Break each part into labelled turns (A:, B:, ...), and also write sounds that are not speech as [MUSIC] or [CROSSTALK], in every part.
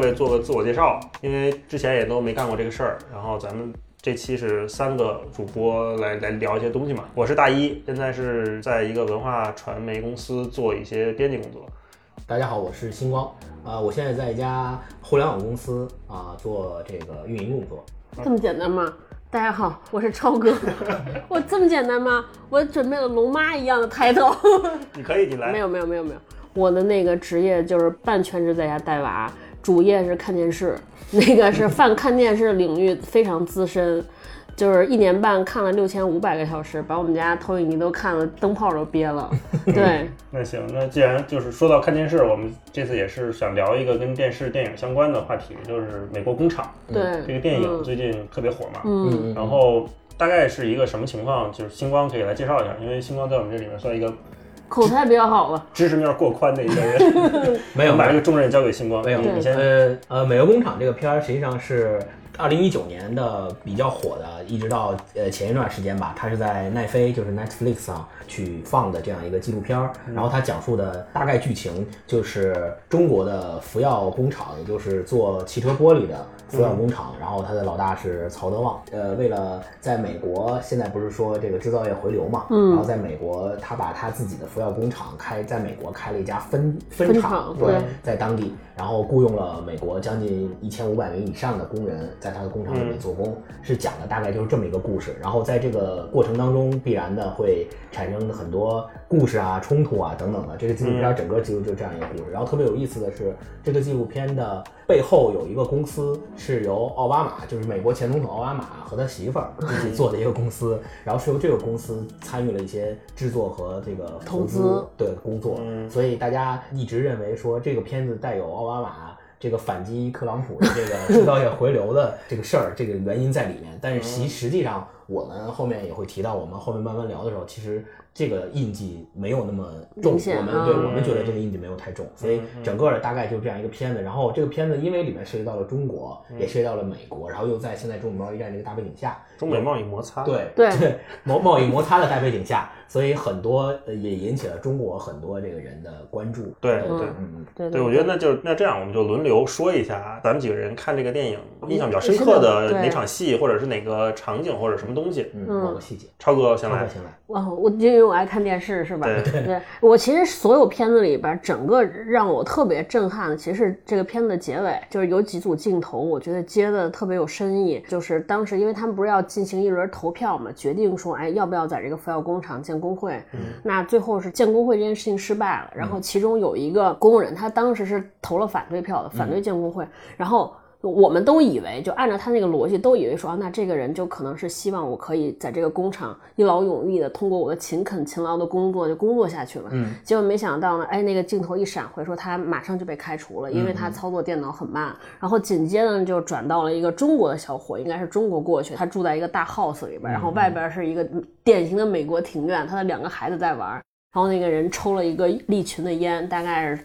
A: 各位做个自我介绍，因为之前也都没干过这个事儿。然后咱们这期是三个主播来来聊一些东西嘛。我是大一，现在是在一个文化传媒公司做一些编辑工作。
B: 大家好，我是星光，啊，我现在在一家互联网公司啊做这个运营工作。
C: 这么简单吗？大家好，我是超哥。[LAUGHS] 我这么简单吗？我准备了龙妈一样的抬头。
A: 你可以，你来。
C: 没有没有没有没有，我的那个职业就是半全职在家带娃，主业是看电视，[LAUGHS] 那个是泛看电视领域非常资深。就是一年半看了六千五百个小时，把我们家投影仪都看了，灯泡都憋了。[LAUGHS] 对，[LAUGHS]
A: 那行，那既然就是说到看电视，我们这次也是想聊一个跟电视电影相关的话题，就是《美国工厂》。
C: 对，
A: 这个电影最近特别火嘛。
C: 嗯。
A: 然后大概是一个什么情况？就是星光可以来介绍一下，因为星光在我们这里面算一个
C: 口才比较好了，
A: 知识面过宽的一个人。[LAUGHS]
B: 没有，[LAUGHS]
A: 把这个重任交给星光。
B: 没有，
A: 你先。
B: 呃呃，《美国工厂》这个片儿实际上是。二零一九年的比较火的，一直到呃前一段时间吧，它是在奈飞，就是 Netflix 上去放的这样一个纪录片儿。然后它讲述的大概剧情就是中国的福耀工厂，也就是做汽车玻璃的福耀工厂。然后它的老大是曹德旺。呃，为了在美国，现在不是说这个制造业回流嘛？
C: 嗯。
B: 然后在美国，他把他自己的福耀工厂开在美国开了一家分
C: 分
B: 厂，对，在当地，然后雇佣了美国将近一千五百名以上的工人在。在他的工厂里面做工，是讲的大概就是这么一个故事。然后在这个过程当中，必然的会产生很多故事啊、冲突啊等等的。这个纪录片整个记录就这样一个故事。然后特别有意思的是，这个纪录片的背后有一个公司，是由奥巴马，就是美国前总统奥巴马和他媳妇儿一起做的一个公司。然后是由这个公司参与了一些制作和这个投资的工作。所以大家一直认为说这个片子带有奥巴马。这个反击特朗普的这个制造业回流的这个事儿，这个原因在里面，但是其实际上。我们后面也会提到，我们后面慢慢聊的时候，其实这个印记没有那么重。我们对我们觉得这个印记没有太重，所以整个的大概就这样一个片子。然后这个片子因为里面涉及到了中国，也涉及到了美国，然后又在现在中美贸易战这个大背景下，
A: 中美贸易摩擦，
B: 对
C: 对
B: 对贸贸易摩擦的大背景下，所以很多也引起了中国很多这个人的关注。
A: 对
C: 对
B: 嗯
C: 对
A: 对，我觉得那就那这样，我们就轮流说一下，咱们几个人看这个电影印象比较深刻的哪场戏，或者是哪个场景，或者什么东西。
B: 嗯。细节，
A: 超哥先来，
B: 先来。
C: 哇，我因为我爱看电视，是吧？对对。我其实所有片子里边，整个让我特别震撼的，其实是这个片子的结尾，就是有几组镜头，我觉得接的特别有深意。就是当时，因为他们不是要进行一轮投票嘛，决定说，哎，要不要在这个福耀工厂建工会？
A: 嗯。
C: 那最后是建工会这件事情失败了，然后其中有一个工人，他当时是投了反对票的，反对建工会，然后。我们都以为，就按照他那个逻辑，都以为说啊，那这个人就可能是希望我可以在这个工厂一劳永逸的通过我的勤恳勤劳的工作就工作下去了。
B: 嗯。
C: 结果没想到呢，哎，那个镜头一闪回，说他马上就被开除了，因为他操作电脑很慢。然后紧接着就转到了一个中国的小伙，应该是中国过去，他住在一个大 house 里边，然后外边是一个典型的美国庭院，他的两个孩子在玩。然后那个人抽了一个利群的烟，大概是。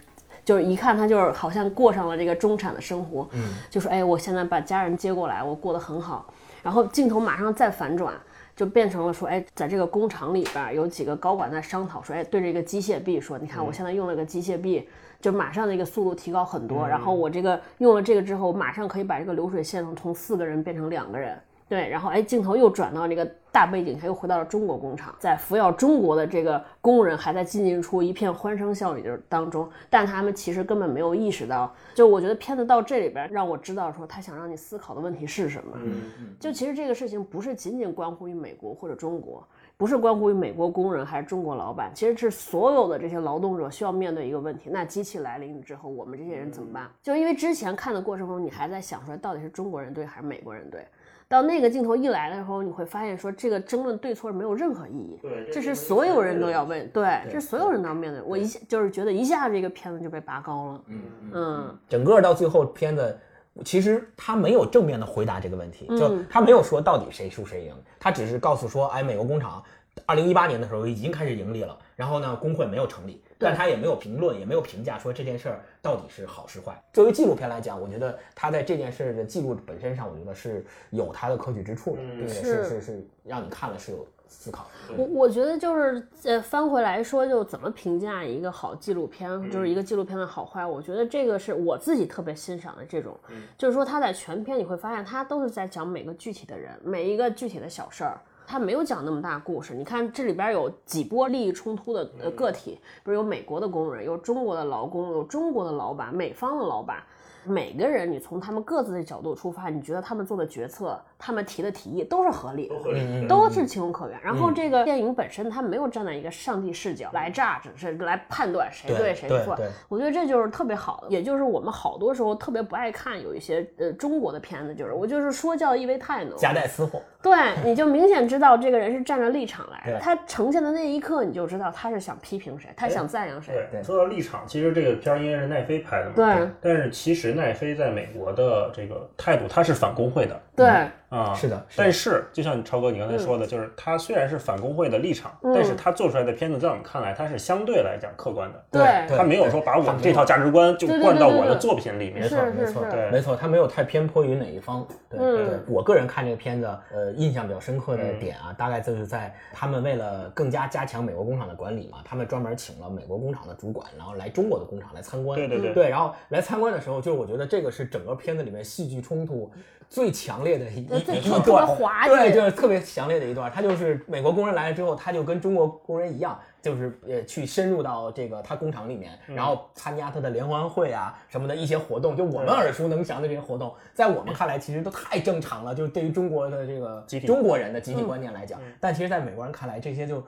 C: 就是一看他就是好像过上了这个中产的生活，
B: 嗯，
C: 就说哎，我现在把家人接过来，我过得很好。然后镜头马上再反转，就变成了说，哎，在这个工厂里边有几个高管在商讨，说，哎，对这个机械臂说，你看我现在用了个机械臂，就马上那个速度提高很多。然后我这个用了这个之后，我马上可以把这个流水线从四个人变成两个人。对，然后哎，镜头又转到那个大背景，他又回到了中国工厂，在服药中国的这个工人还在进进出，一片欢声笑语的当中，但他们其实根本没有意识到，就我觉得片子到这里边让我知道说他想让你思考的问题是什么。
B: 嗯嗯，
C: 就其实这个事情不是仅仅关乎于美国或者中国，不是关乎于美国工人还是中国老板，其实是所有的这些劳动者需要面对一个问题：那机器来临之后，我们这些人怎么办？就因为之前看的过程中，你还在想说到底是中国人对还是美国人对。到那个镜头一来的时候，你会发现说这个争论对错是没有任何意义。
A: 对，
C: 这是所有人都要问，对，这是所有人都要面对。我一下就是觉得一下这个片子就被拔高了。
B: 嗯
C: 嗯，
B: 整个到最后片子，其实他没有正面的回答这个问题，就他没有说到底谁输谁赢，他只是告诉说，哎，美国工厂二零一八年的时候已经开始盈利了，然后呢，工会没有成立。但他也没有评论，也没有评价说这件事儿到底是好是坏。作为纪录片来讲，我觉得他在这件事的记录本身上，我觉得是有他的可取之处的，对，是是是，让你看了是有思考。
C: 我我觉得就是呃翻回来说，就怎么评价一个好纪录片，就是一个纪录片的好坏。我觉得这个是我自己特别欣赏的这种，就是说他在全片你会发现他都是在讲每个具体的人，每一个具体的小事儿。他没有讲那么大故事，你看这里边有几波利益冲突的呃个体，比如有美国的工人，有中国的劳工，有中国的老板，美方的老板，每个人你从他们各自的角度出发，你觉得他们做的决策，他们提的提议都是合理的，
A: 都
C: 是情有可原。然后这个电影本身，它没有站在一个上帝视角来 judge，是来判断谁对谁错。我觉得这就是特别好的，也就是我们好多时候特别不爱看有一些呃中国的片子，就是我就是说教意味太浓，
B: 夹带私货，
C: 对，你就明显知道这个人是站着立场来的，他呈现的那一刻，你就知道他是想批评谁，他想赞扬谁。
A: 对，说到立场，其实这个片儿应该是奈飞拍的嘛。
C: 对
A: 但是其实奈飞在美国的这个态度，他是反工会的
C: 对，
A: 啊。
B: 是的
A: 但是就像超哥你刚才说的，就是他虽然是反工会的立场，但是他做出来的片子，在我们看来，他是相对来讲客观的。
C: 对
A: 他没有说把我们这套价值观就灌到我的作品里面。
B: 没错没错
A: 对
B: 没错，他没有太偏颇于哪一方。对我个人看这个片子，呃，印象比较深刻的点啊，大概就是在他们为了更加加强美国工厂的管理嘛，他们专门请了美国工厂的主管，然后来中国的工厂来参观。
A: 对对对
B: 对，然后来参观的时候，就是我觉得这个是整个片子里面戏剧冲突最强烈的一一段
C: 滑
B: 对，就是特别强烈的一段。他就是美国工人来了之后，他就跟中国工人一样，就是呃去深入到这个他工厂里面，然后参加他的联欢会啊什么的一些活动，就我们耳熟能详的这些活动，在我们看来其实都太正常了，就是对于中国的这个
A: 集体
B: 中国人的集体观念来讲，但其实在美国人看来，这些就。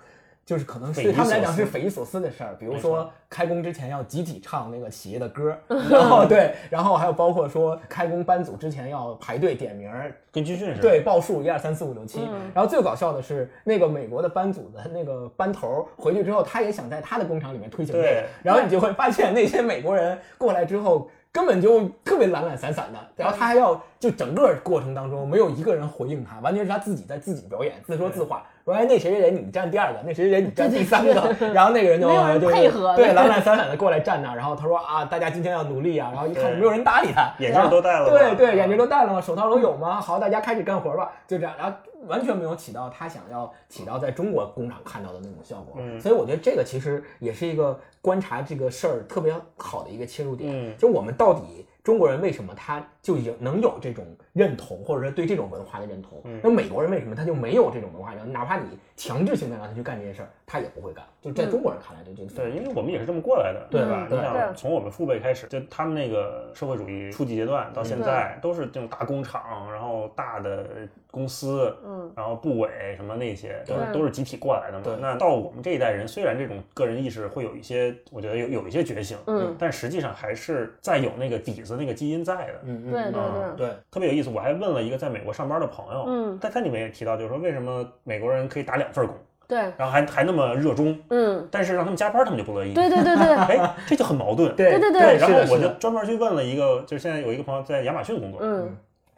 B: 就是可能对他们来讲是匪夷所思的事儿，比如说开工之前要集体唱那个企业的歌，[LAUGHS] 然后对，然后还有包括说开工班组之前要排队点名儿，
A: 跟军训似的。
B: 对，报数一二三四五六七。
C: 嗯
B: 然后最搞笑的是，那个美国的班组的那个班头儿回去之后，他也想在他的工厂里面推行这个
A: 对，
B: 然后你就会发现那些美国人过来之后。根本就特别懒懒散散的，然后他还要就整个过程当中没有一个人回应他，完全是他自己在自己表演，自说自话，说哎那谁谁谁你站第二个，那谁谁谁你站第三个，然后那个人就
C: 没有人
B: 就
C: 配合
B: 对懒懒散散的过来站那儿，然后他说啊大家今天要努力啊，然后一看没有人搭理他，[LAUGHS]
A: 眼镜都戴了
B: 对对，眼镜都戴了吗？手套都有吗？好，大家开始干活吧，就这样，然后完全没有起到他想要起到在中国工厂看到的那种效果。
A: 嗯
B: 所以我觉得这个其实也是一个观察这个事儿特别好的一个切入点。
A: 嗯
B: 就我们到底中国人为什么他就有能有这种认同，或者说对这种文化的认同？
A: 嗯
B: 那美国人为什么他就没有这种文化认同？哪怕你强制性的让他去干这件事儿，他也不会干。就在中国人看来，这这个
A: 对，因为我们也是这么过来的，
B: 对
A: 吧？
B: 对
A: 你想从我们父辈开始，就他们那个社会主义初级阶段到现在，都是这种大工厂，然后大的公司，
C: 嗯，
A: 然后部委什么那些，都是都是集体过来的
B: 对
A: 嘛。那到我们这一代人，虽然这种个人意识会有一些，我觉得有有一些觉醒，
C: 嗯，
A: 但实际上还是在有那个底子、那个基因在的。
B: 嗯嗯，
C: 对对
B: 嗯
C: 对。
B: 对。
A: 特别有意思，我还问了一个在美国上班的朋友，
C: 嗯
A: 在他里面也提到，就是说为什么美国人可以打两份工，
C: 对，
A: 然后还还那么热衷，
C: 嗯，
A: 但是让他们加班他们就不乐意。
C: 对对对对，
A: 哎，这就很矛盾。
B: 对
C: 对对
B: 对，
A: 然后我就专门去问了一个，就是现在有一个朋友在亚马逊工作，
C: 嗯。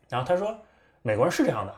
A: 然后他说，美国人是这样的，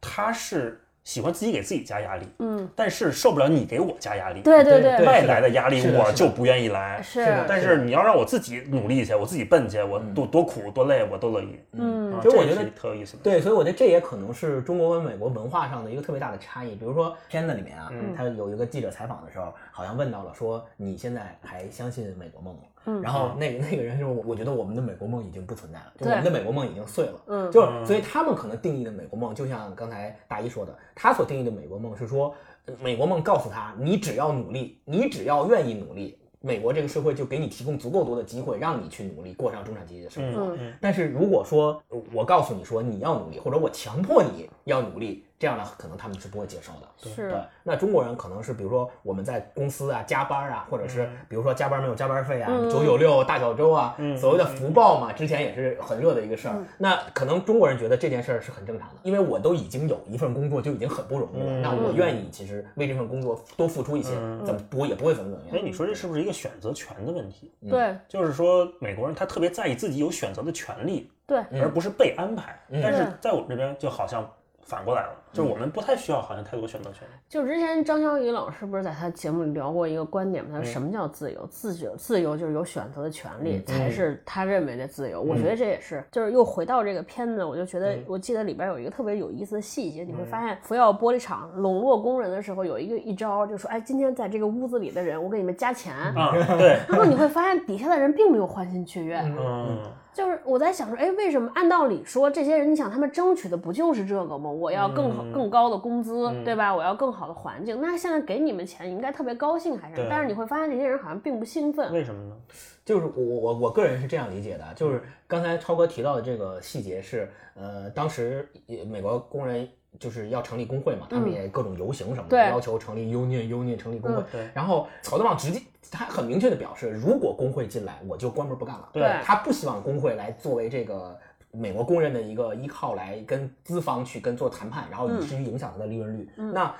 A: 他是喜欢自己给自己加压力，
C: 嗯，
A: 但是受不了你给我加压力，
C: 对对
B: 对
A: 外来的压力我就不愿意来。
C: 是
B: 的
A: 但是你要让我自己努力去，我自己奔去，我多多苦多累我都乐意。
C: 嗯
A: 啊
B: 其实我觉得
A: 特有意思的。
B: 对，所以我觉得这也可能是中国跟美国文化上的一个特别大的差异。比如说片子里面啊，
A: 嗯
B: 他有一个记者采访的时候，好像问到了说你现在还相信美国梦吗？
C: 嗯
B: 然后那个那个人说，我觉得我们的美国梦已经不存在了，就我们的美国梦已经碎了。
C: 嗯
B: 就是所以他们可能定义的美国梦，就像刚才大一说的，他所定义的美国梦是说，呃美国梦告诉他，你只要努力，你只要愿意努力。美国这个社会就给你提供足够多的机会，让你去努力过上中产阶级的生活。
A: 嗯嗯
B: 但是如果说呃我告诉你说你要努力，或者我强迫你要努力，这样的可能他们是不会接受的。
C: 是
B: 对，那中国人可能是比如说我们在公司啊加班啊，或者是比如说加班没有加班费啊，
C: 嗯
B: 九九六大小周啊，
A: 嗯
B: 所谓的福报嘛，之前也是很热的一个事儿。
C: 嗯
B: 那可能中国人觉得这件事儿是很正常的，因为我都已经有一份工作就已经很不容易了，
A: 嗯
B: 那我愿意其实为这份工作多付出一些，
A: 嗯
B: 怎么不也不会怎么怎么
A: 哎，
B: 样。
A: 你说这是不是一个选择权的问题？
C: 对
A: 就是说，美国人他特别在意自己有选择的权利，
C: 对
B: 嗯
A: 而不是被安排。
B: 嗯
A: 但是在我们这边，就好像反过来了，就是我们不太需要好像太多选择权。
C: 就之前张小雨老师不是在他节目里聊过一个观点吗？他说
A: 嗯
C: 什么叫自由？自由自由就是有选择的权利，才是他认为的自由。我觉得这也是，就是又回到这个片子，我就觉得，我记得里边有一个特别有意思的细节，你会发现福耀玻璃厂笼络工人的时候，有一个一招，就说，哎，今天在这个屋子里的人，我给你们加钱。
A: 啊，对，[LAUGHS]
C: 然后你会发现底下的人并没有欢欣雀跃，
A: 嗯，
C: 就是我在想说，哎，为什么按道理说这些人，你想他们争取的不就是这个吗？我要更好、
A: 嗯
C: 更高的工资，对吧？我要更好的环境。那现在给你们钱，你应该特别高兴还是？但是你会发现这些人好像并不兴奋。
A: 为什么呢？
B: 就是我我我我个人是这样理解的，就是刚才超哥提到的这个细节是，呃，当时呃美国工人就是要成立工会嘛，他们也各种游行什么的，
C: 对
B: 要求成立 union union 成立工会。
C: 嗯
A: 对
B: 然后曹德旺直接他很明确的表示，如果工会进来，我就关门不干了。
C: 对
B: 他不希望工会来作为这个。美国工人的一个依靠来跟资方去跟做谈判，然后以至于影响他的利润率。那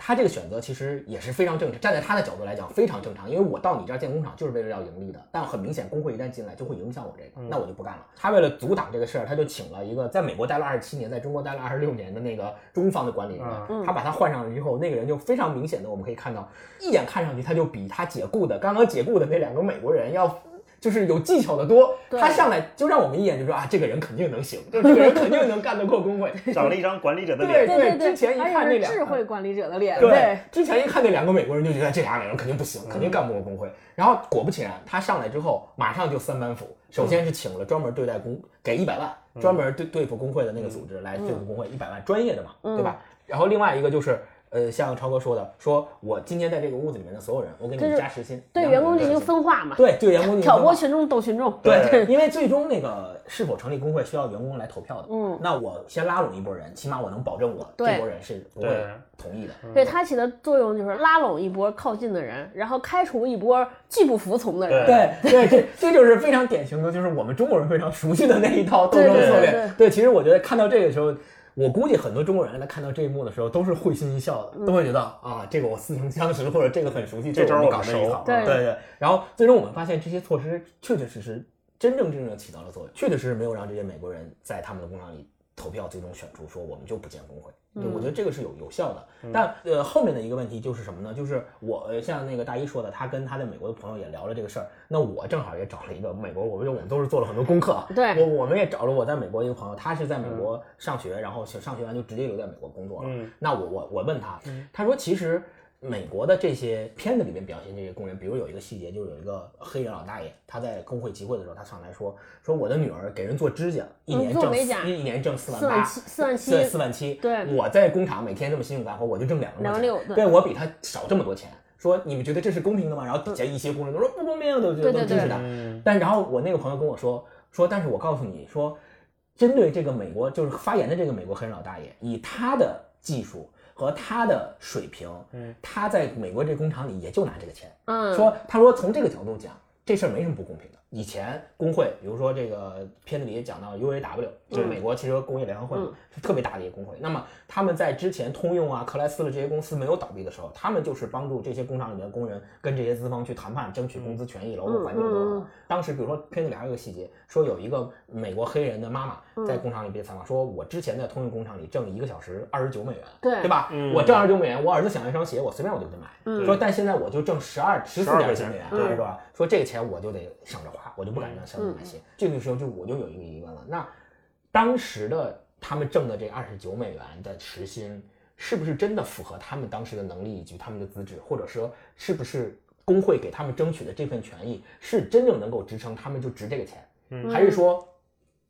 B: 他这个选择其实也是非常正常，站在他的角度来讲非常正常，因为我到你这儿建工厂就是为了要盈利的，但很明显工会一旦进来就会影响我这个，那我就不干了。他为了阻挡这个事儿，他就请了一个在美国待了二十七年，在中国待了二十六年的那个中方的管理人员，他把他换上了之后，那个人就非常明显的我们可以看到，一眼看上去他就比他解雇的刚刚解雇的那两个美国人要。就是有技巧的多，他上来就让我们一眼就说啊，这个人肯定能行，就这个人肯定能干得过工会。
A: 长了一张管理者的脸。
C: 对对
B: 之前一看那两个
C: 智慧管理者的脸，
B: 对，之前一看那两个美国人就觉得这俩人肯定不行，肯定干不过工会。然后果不其然，他上来之后马上就三板斧，首先是请了专门对待工给一百万，专门对对付工会的那个组织来对付工会一百万，专业的嘛，对吧？然后另外一个就是。呃，像超哥说的，说我今天在这个屋子里面的所有人，我给你们加时薪，
C: 对员工进行分化嘛，
B: 对对员工进行
C: 挑拨群众斗群众。
B: 对，因为最终那个是否成立工会需要员工来投票的。
C: 嗯，
B: 那我先拉拢一波人，起码我能保证我这波人是不会同意的。
C: 对它起的作用就是拉拢一波靠近的人，然后开除一波既不服从的人。
B: 对对，这这就是非常典型的，就是我们中国人非常熟悉的那一套斗争
C: 对对
B: 策略。
C: 对
B: 对，其实我觉得看到这个时候，我估计很多中国人在看到这一幕的时候，都是会心一笑的，都会觉得啊，这个我似曾相识，或者这个很熟悉，
A: 这招
B: 我
A: 我们熟
B: 搞的一套。
C: 对
B: 对对。然后最终我们发现，这些措施确确实实真正真正地起到了作用，确确实实没有让这些美国人在他们的工厂里投票，最终选出说我们就不建工会。对，我觉得这个是有有效的。但呃，后面的一个问题就是什么呢？就是我呃像那个大一说的，他跟他在美国的朋友也聊了这个事儿。那我正好也找了一个美国，我觉得我们都是做了很多功课啊。
C: 对
B: 我我们也找了我在美国一个朋友，他是在美国上学，然后上学完就直接留在美国工作了。
A: 嗯
B: 那我我我问他，他说其实美国的这些片子里面表现这些工人，比如有一个细节，就是有一个黑人老大爷，他在工会集会的时候，他上来说说我的女儿给人做指甲，一年挣一年挣四万八
C: 四万，七，四万七，
B: 对，四万七。
C: 对
B: 我在工厂每天这么辛苦干活，我就挣两万块钱
C: 两六，
B: 对我比他少这么多钱。说你们觉得这是公平的吗？然后底下一些工人都说不公平，都
C: 对对对
B: 都支持他。
A: 嗯
B: 但然后我那个朋友跟我说说，但是我告诉你说，针对这个美国就是发言的这个美国黑人老大爷，以他的技术和他的水平，
A: 嗯，
B: 他在美国这工厂里也就拿这个钱。
C: 嗯，
B: 说他说从这个角度讲，这事儿没什么不公平的。以前工会，比如说这个片子里也讲到 UAW，就是美国汽车工业联合会嘛，是特别大的一个工会。那么他们在之前通用啊、克莱斯勒这些公司没有倒闭的时候，他们就是帮助这些工厂里面的工人跟这些资方去谈判，争取工资权益、劳动环境等等。当时比如说片子里还有一个细节，说有一个美国黑人的妈妈在工厂里被采访，说我之前在通用工厂里挣一个小时二十九美元，
C: 对
B: 对吧？
A: 嗯
B: 我挣二十九美元，我儿子想要一双鞋，我随便我就给他买。说但现在我就挣十二十四点几美元，
A: 对
B: 是吧？说这个钱我就得省着花，我就不敢让小米买鞋。这个时候就我就有一个疑问了，那当时的他们挣的这二十九美元的时薪，是不是真的符合他们当时的能力以及他们的资质，或者说是不是工会给他们争取的这份权益是真正能够支撑他们就值这个钱，
A: 嗯
B: 还是说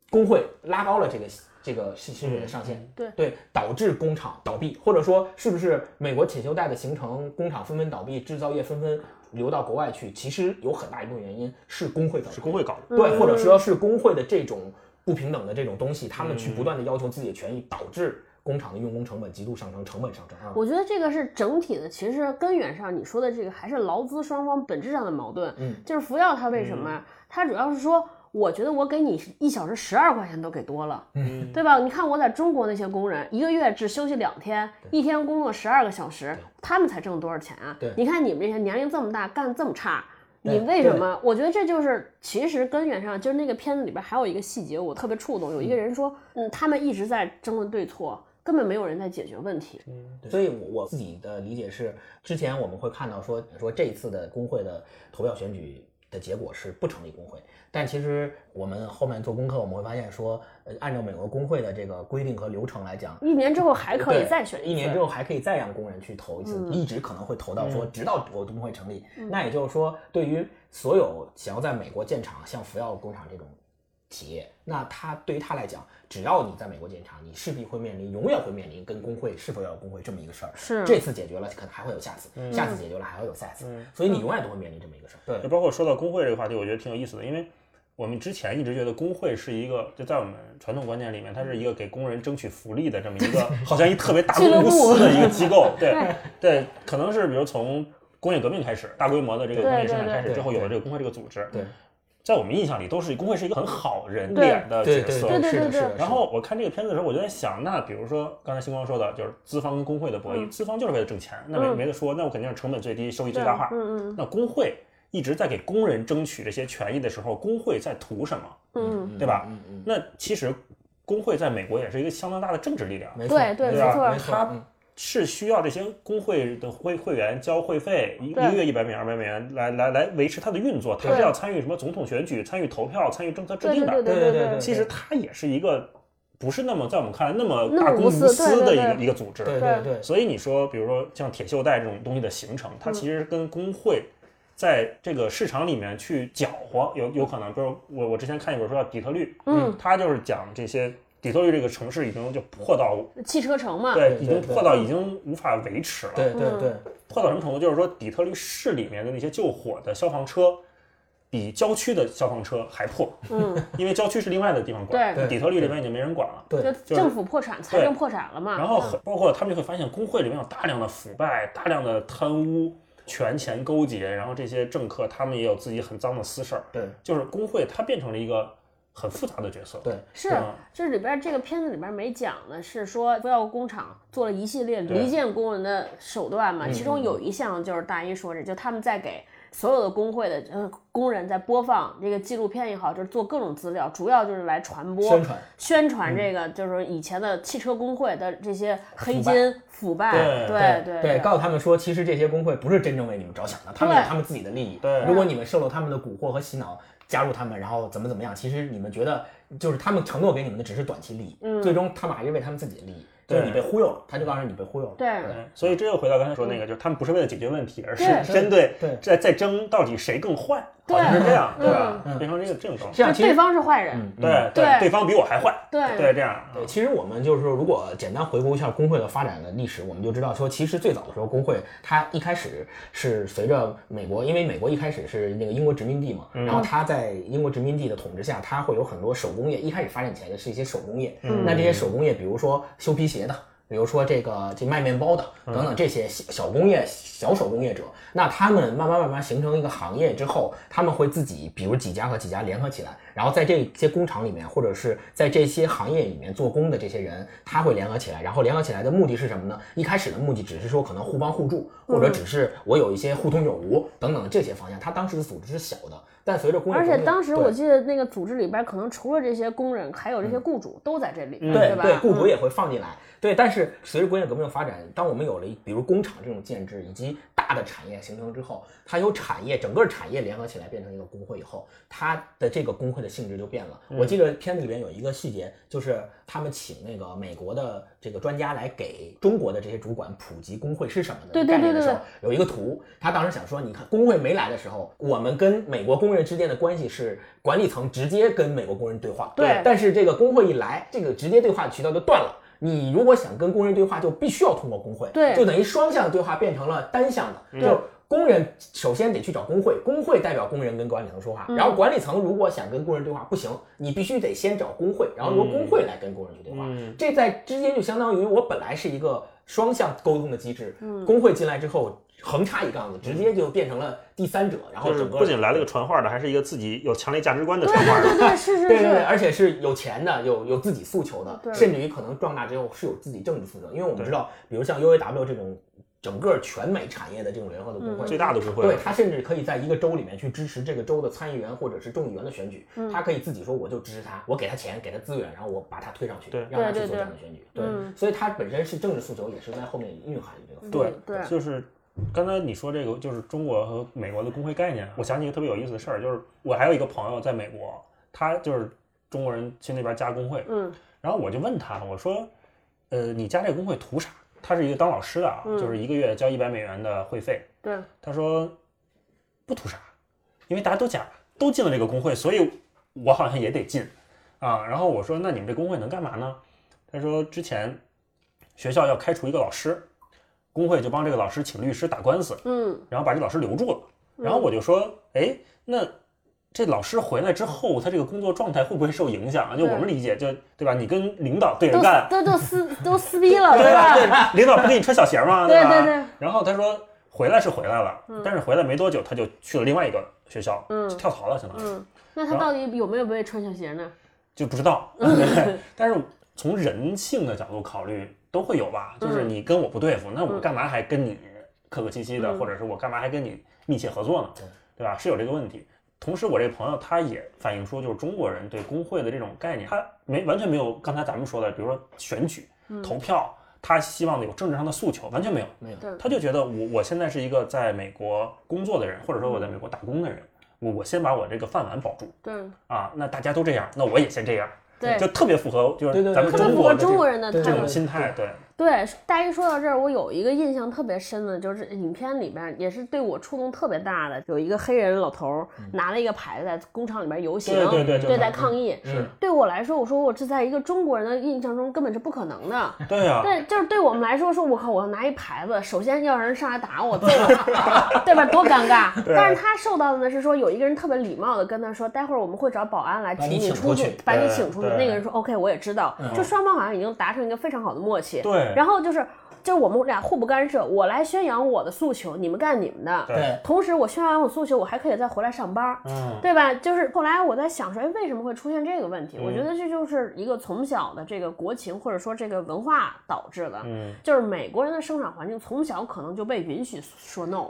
B: 工会拉高了这个这个薪薪水的上限？
C: 对
B: 对，导致工厂倒闭，或者说是不是美国铁锈带的形成，工厂纷纷倒闭，制造业纷纷流到国外去？其实有很大一部分原因是工会搞的
A: 是工会搞的。
B: 对，或者说是工会的这种不平等的这种东西，他们去不断的要求自己的权益，导致工厂的用工成本极度上升，成本上升啊。
C: 我觉得这个是整体的，其实根源上你说的这个还是劳资双方本质上的矛盾。
B: 嗯，
C: 就是福耀它为什么？它主要是说，我觉得我给你一小时十二块钱都给多了，
B: 嗯，
C: 对吧？你看我在中国那些工人，一个月只休息两天，一天工作十二个小时，他们才挣多少钱啊
B: 对？
C: 你看你们这些年龄这么大，干这么差。你为什么？我觉得这就是，其实根源上就是那个片子里边还有一个细节，我特别触动。有一个人说，嗯，他们一直在争论对错，根本没有人在解决问题。
B: 嗯所以我我自己的理解是，之前我们会看到说说这次的工会的投票选举的结果是不成立工会，但其实我们后面做功课，我们会发现说，呃，按照美国工会的这个规定和流程来讲，
C: 一年之后还可以再选次
B: 一年之后还可以再让工人去投一次，
C: 嗯
B: 一直可能会投到说直到我工会成立。那也就是说，对于所有想要在美国建厂，像福耀工厂这种企业，那他对于他来讲，只要你在美国建厂，你势必会面临永远会面临跟工会是否要有工会这么一个事儿。
C: 是
B: 这次解决了，可能还会有下次，
A: 嗯
B: 下次解决了还会有下次，所以你永远都会面临这么一个事儿。对
A: 就包括说到工会这个话题，我觉得挺有意思的，因为我们之前一直觉得工会是一个，就在我们传统观念里面，它是一个给工人争取福利的这么一个，[LAUGHS] 好像一特别大公无私的一个机构。[LAUGHS] 对对，可能是比如从工业革命开始，大规模的这个工业生产开始之后，有了这个工会这个组织。
B: 对，
A: 在我们印象里，都是工会是一个很好人脸的角色。
C: 对对对
B: 是的，是的。
A: 然后我看这个片子的时候，我就在想，那比如说刚才星光说的，就是资方跟工会的博弈，
C: 嗯
A: 资方就是为了挣钱，那没
C: 嗯
A: 没得说，那我肯定是成本最低，收益最大化。
C: 嗯嗯
A: 那工会一直在给工人争取这些权益的时候，工会在图什么？
C: 嗯，
A: 对吧
B: 嗯嗯，
A: 那其实工会在美国也是一个相当大的政治力量，
B: 没错，
C: 对对
A: 对吧
C: 没错
B: 没错。
A: 他
B: 嗯
A: 是需要这些工会的会会员交会费，一一个月一百美元、二百美元来来来维持它的运作。它是要参与什么总统选举、参与投票、参与政策制定的。
C: 对对对
B: 对对
C: 对
A: 其实它也是一个不是那么在我们看来那么大公无
C: 无私
A: 私的一个
C: 对对对
A: 一个组织。
B: 对对对，
A: 所以你说，比如说像铁锈带这种东西的形成，它其实跟工会在这个市场里面去搅和有有可能。比如我我之前看一本书叫《底特律》，
C: 嗯，
A: 它就是讲这些底特律这个城市已经就破到
C: 汽车城嘛，
A: 对，已经破到已经无法维持了。
B: 对对对，
A: 破到什么程度？就是说底特律市里面的那些救火的消防车。比郊区的消防车还破，
C: 嗯，
A: 因为郊区是另外的地方管，
C: 对
A: 底特律这边已经没人管了。
B: 对
C: 就政府破产，财政破产了嘛。
A: 然后包括他们就会发现工会里面有大量的腐败、大量的贪污、权钱勾结，然后这些政客他们也有自己很脏的私事儿，
B: 对
A: 就是工会它变成了一个很复杂的角色。
B: 对
C: 是
A: 吧
C: 这里边这个片子里边没讲的是说，福耀工厂做了一系列离间工人的手段嘛，其中有一项就是大一说这，就他们在给所有的工会的呃工人在播放这个纪录片也好，就是做各种资料，主要就是来传播
B: 宣传
C: 宣传这个就是以前的汽车工会的这些黑
B: 腐败
C: 金腐败，
A: 对
C: 对
B: 对，告诉他们说，其实这些工会不是真正为你们着想的，他们有他们自己的利益。
A: 对
B: 如果你们受了他们的蛊惑和洗脑，加入他们，然后怎么怎么样，其实你们觉得就是他们承诺给你们的只是短期利益，
C: 嗯
B: 最终他们还是为他们自己的利益，就是你被忽悠了，他就告诉你被忽悠了。
C: 对
A: 对，所以这又回到刚才说那个，就是他们不是为了解决问题，而是针对
B: 对
A: 在在争到底谁更坏，
C: 对
A: 好像是这样，
C: 嗯
A: 对吧？变成这个这种状态。
C: 对方是坏人，
B: 嗯
A: 对
C: 对
A: 对方比我还坏，
C: 对
A: 对，这样。
B: 对，其实我们就是说，如果简单回顾一下工会的发展的历史，我们就知道说，其实最早的时候，工会它一开始是随着美国，因为美国一开始是那个英国殖民地嘛，然后它在英国殖民地的统治下，它会有很多手工业，一开始发展起来的是一些手工业，那这些手工业，比如说修皮鞋的。比如说这个这卖面包的等等这些小小工业小手工业者，那他们慢慢慢慢形成一个行业之后，他们会自己比如几家和几家联合起来，然后在这些工厂里面或者是在这些行业里面做工的这些人，他会联合起来，然后联合起来的目的是什么呢？一开始的目的只是说可能互帮互助，或者只是我有一些互通有无等等这些方向。他当时的组织是小的，但随着工业
C: 而且当时我记得那个组织里边，可能除了这些工人，还有这些雇主都在这里，
A: 对
C: 吧？
B: 对对，雇主
C: 嗯
B: 也会放进来。对，但是随着工业革命的发展，当我们有了比如工厂这种建制以及大的产业形成之后，它有产业整个产业联合起来变成一个工会以后，它的这个工会的性质就变了。我记得片子里边有一个细节，就是他们请那个美国的这个专家来给中国的这些主管普及工会是什么的
C: 对对
B: 概念的时候，有一个图，他当时想说，你看工会没来的时候，我们跟美国工人之间的关系是管理层直接跟美国工人对话，
C: 对
B: 但是这个工会一来，这个直接对话渠道就断了。你如果想跟工人对话，就必须要通过工会，
C: 对
B: 就等于双向的对话变成了单向的，就工人首先得去找工会，工会代表工人跟管理层说话，然后管理层如果想跟工人对话，不行，你必须得先找工会，然后由工会来跟工人去对话。
A: 嗯
B: 这在之间就相当于我本来是一个双向沟通的机制，工会进来之后横插一杠子，直接就变成了第三者，然后
A: 是
B: 整个
A: 不仅来了个传话的，还是一个自己有强烈价值观的传话的。
C: 对对对，是是
B: 对对对，而且是有钱的，有有自己诉求的，甚至于可能壮大之后是有自己政治诉求。因为我们知道，比如像 UAW 这种整个全美产业的这种联合的工会，
A: 最大的工会，
B: 对他甚至可以在一个州里面去支持这个州的参议员或者是众议员的选举，
C: 嗯
B: 他可以自己说我就支持他，我给他钱，给他资源，然后我把他推上去，
A: 对
B: 让他去做这样的选举。对
C: 嗯，
B: 所以他本身是政治诉求，也是在后面蕴含着这个。
A: 对
C: 嗯对
A: 就是刚才你说这个，就是中国和美国的工会概念，我想起一个特别有意思的事儿，就是我还有一个朋友在美国，他就是中国人去那边加工会，
C: 嗯
A: 然后我就问他，我说，呃，你加这个工会图啥？他是一个当老师的啊，就是一个月交一百美元的会费。
C: 对，
A: 他说不图啥，因为大家都加，都进了这个工会，所以我好像也得进啊。然后我说，那你们这工会能干嘛呢？他说之前学校要开除一个老师，工会就帮这个老师请律师打官司，
C: 嗯
A: 然后把这老师留住了。然后我就说，哎，那这老师回来之后，他这个工作状态会不会受影响啊？就我们理解，就对吧？你跟领导对着干，
C: 都都撕都撕逼了，
A: 对
C: 吧？
A: 对，领导不给你穿小鞋吗？吧？
C: 对对对。
A: 然后他说回来是回来了，但是回来没多久他就去了另外一个学校，
C: 嗯
A: 跳槽了，相当于
C: 嗯，那他到底有没有被穿小鞋呢？
A: 就不知道。[LAUGHS] 对但是从人性的角度考虑，都会有吧？就是你跟我不对付，那我干嘛还跟你客客气气的，
C: 嗯
A: 或者是我干嘛还跟你密切合作呢
B: 对？
A: 对吧？是有这个问题。同时，我这个朋友他也反映出，就是中国人对工会的这种概念，他没完全没有刚才咱们说的，比如说选举、
C: 嗯
A: 投票，他希望有政治上的诉求，完全没有。
B: 没有，
A: 他就觉得我我现在是一个在美国工作的人，或者说我在美国打工的人，我我先把我这个饭碗保住
C: 对
A: 啊。那大家都这样，那我也先这样，
C: 对，
A: 就特别符合就是咱们中国
C: 人的
A: 这种。心态，对，
C: 对，大一说到这儿，我有一个印象特别深的，就是影片里边也是对我触动特别大的，有一个黑人老头儿拿了一个牌子在工厂里边游行，
A: 对对对
C: 对，在
A: 嗯
C: 抗议。
A: 是，
C: 对我来说，我说我这在一个中国人的印象中根本是不可能的。[LAUGHS]
A: 对啊，
C: 对，就是对我们来说，说我靠，我要拿一牌子，首先要让人上来打我，揍我，[LAUGHS] 对吧？多尴尬。但是他受到的呢是说，有一个人特别礼貌的跟他说，待会儿我们会找保安来
B: 把你
C: 请出
B: 去
C: 把你请出去。那个人说 OK，我也知道，就双方好像已经达成一个非常好的默契。
A: 对
C: 然后就是就是我们俩互不干涉，我来宣扬我的诉求，你们干你们的。
B: 对，
C: 同时，我宣扬我诉求，我还可以再回来上班。
A: 嗯，
C: 对吧？就是后来我在想说，哎，为什么会出现这个问题？我
A: 嗯
C: 觉得这就是一个从小的这个国情或者说这个文化导致的。
A: 嗯，
C: 就是美国人的生长环境从小可能就被允许说 no，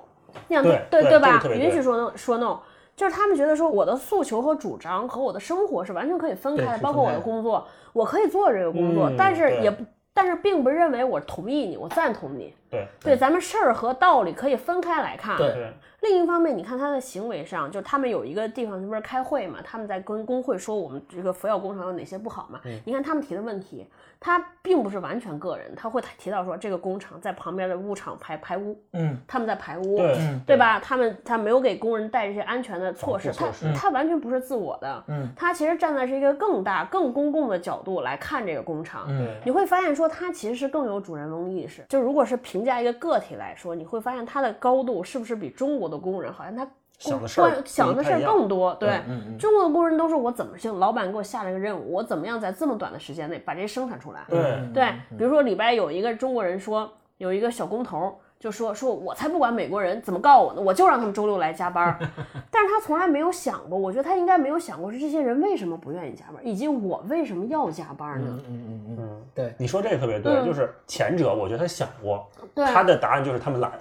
C: 那样
A: 对对
C: 对吧允许说 no 说 no。就是他们觉得说我的诉求和主张和我的生活是完全可以分开的，包括我
B: 的
C: 的工作，我可以做这个工作，
A: 嗯
C: 但是也不，但是并不认为我同意你，我赞同你。
A: 对
C: 对，咱们事儿和道理可以分开来看。
B: 对
A: 对，
C: 另一方面，你看他的行为上，就他们有一个地方不是开会嘛，他们在跟工会说我们这个服药工厂有哪些不好嘛。
A: 嗯
C: 你看他们提的问题，他并不是完全个人，他会提到说这个工厂在旁边的污厂排排污，
B: 嗯，
C: 他们在排污，
A: 对
B: 嗯
C: 对吧？他们他没有给工人带这些安全的措施，
A: 措施
C: 他完全不是自我的，
B: 嗯，
C: 他其实站在是一个更大、更公共的角度来看这个工厂，
B: 嗯
C: 你会发现说他其实是更有主人翁意识。就如果是评价一个个体来说，你会发现他的高度是不是比中国的工人好像他
A: 想的事儿
C: 关想的事儿
A: 不太一样
C: 更多？对，
B: 嗯嗯
C: 中国的工人都是我怎么行，老板给我下了个任务，我怎么样在这么短的时间内把这些生产出来？
A: 对
B: 嗯
C: 对，比如说里边有一个中国人说，有一个小工头就说说我才不管美国人怎么告我呢，我就让他们周六来加班儿。[LAUGHS] 但是他从来没有想过，我觉得他应该没有想过是这些人为什么不愿意加班，以及我为什么要加班呢？
B: 嗯嗯
A: 嗯
B: 对，
A: 你说这个特别对，
C: 嗯
A: 就是前者，我觉得他想过，
C: 对
A: 他的答案就是他们懒，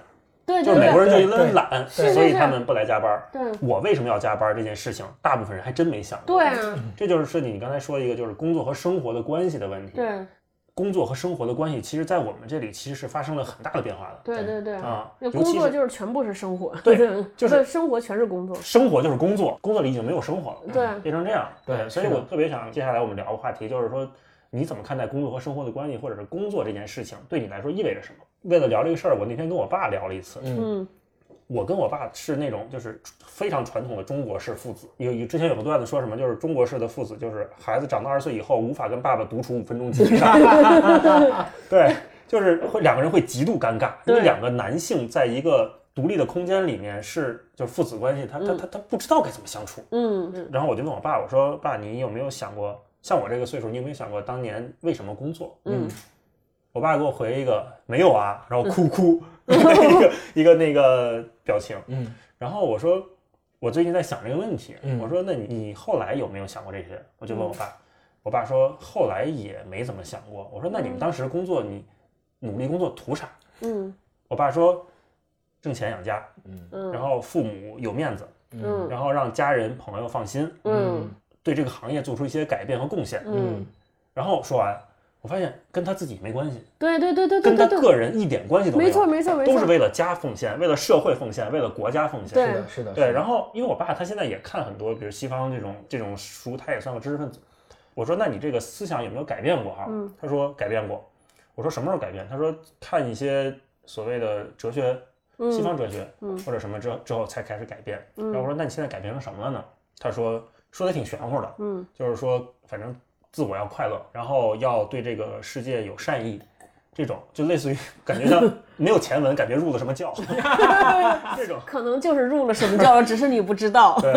C: 对对
A: 就是美国人就因
B: 对
A: 为懒，所以他们不来加班。
C: 对
A: 我为什么要加班这件事情，大部分人还真没想过。
C: 对啊，
A: 这就是涉及你刚才说的一个，就是工作和生活的关系的问题。
C: 对
A: 工作和生活的关系，其实在我们这里其实是发生了很大的变化的。
C: 对对对
A: 啊
C: 那工作就是全部是生活，
A: 对
C: 对，[LAUGHS]
A: 就是
C: 生活全是工作，
A: 生活就是工作，工作里已经没有生活了，
C: 对
A: 变成这样。
B: 对
A: 所以我特别想接下来我们聊个话题，就是说你怎么看待工作和生活的关系，或者是工作这件事情对你来说意味着什么？为了聊这个事儿，我那天跟我爸聊了一次。
C: 嗯
A: 我跟我爸是那种就是非常传统的中国式父子。有有之前有个段子说什么，就是中国式的父子就是孩子长到二十岁以后无法跟爸爸独处五分钟以上。[LAUGHS] 对，就是会两个人会极度尴尬，因为两个男性在一个独立的空间里面是就是父子关系，他他他他不知道该怎么相处。
C: 嗯嗯
A: 然后我就问我爸，我说爸，你有没有想过，像我这个岁数，你有没有想过当年为什么工作？
C: 嗯
A: 我爸给我回一个没有啊，然后哭哭 [LAUGHS] [LAUGHS] 一个一个那个表情。
B: 嗯
A: 然后我说我最近在想这个问题，
B: 嗯
A: 我说那你你后来有没有想过这些？我就问我爸，我爸说后来也没怎么想过。我说那你们当时工作你努力工作图啥？
C: 嗯
A: 我爸说挣钱养家，
C: 嗯
A: 然后父母有面子，
C: 嗯
A: 然后让家人朋友放心，
C: 嗯
A: 对这个行业做出一些改变和贡献。
C: 嗯，
A: 然后说完，我发现跟他自己没关系，
C: 对对对对对
A: 跟他个人一点关系都没有，
C: 没错没错没错，
A: 都是为了家奉献，为了社会奉献，为了国家奉献。
B: 是的，是的，
A: 对，然
B: 后
A: 后因为我爸他现在也看很多，比如西方这种这种书，他也算个知识分子。我说那你这个思想有没有改变过啊？
C: 嗯
A: 他说改变过。我说什么时候改变？他说看一些所谓的哲学，西方哲学、
C: 嗯
A: 或者什么之后之后才开始改变。
C: 嗯
A: 然后我说那你现在改变成什么了呢？他说说的挺玄乎的，
C: 嗯
A: 就是说反正自我要快乐，然后要对这个世界有善意。这种就类似于 [LAUGHS] 感觉像没有前文，感觉入了什么教，[LAUGHS] 这种
C: 可能就是入了什么教，只是你不知道。
A: 对，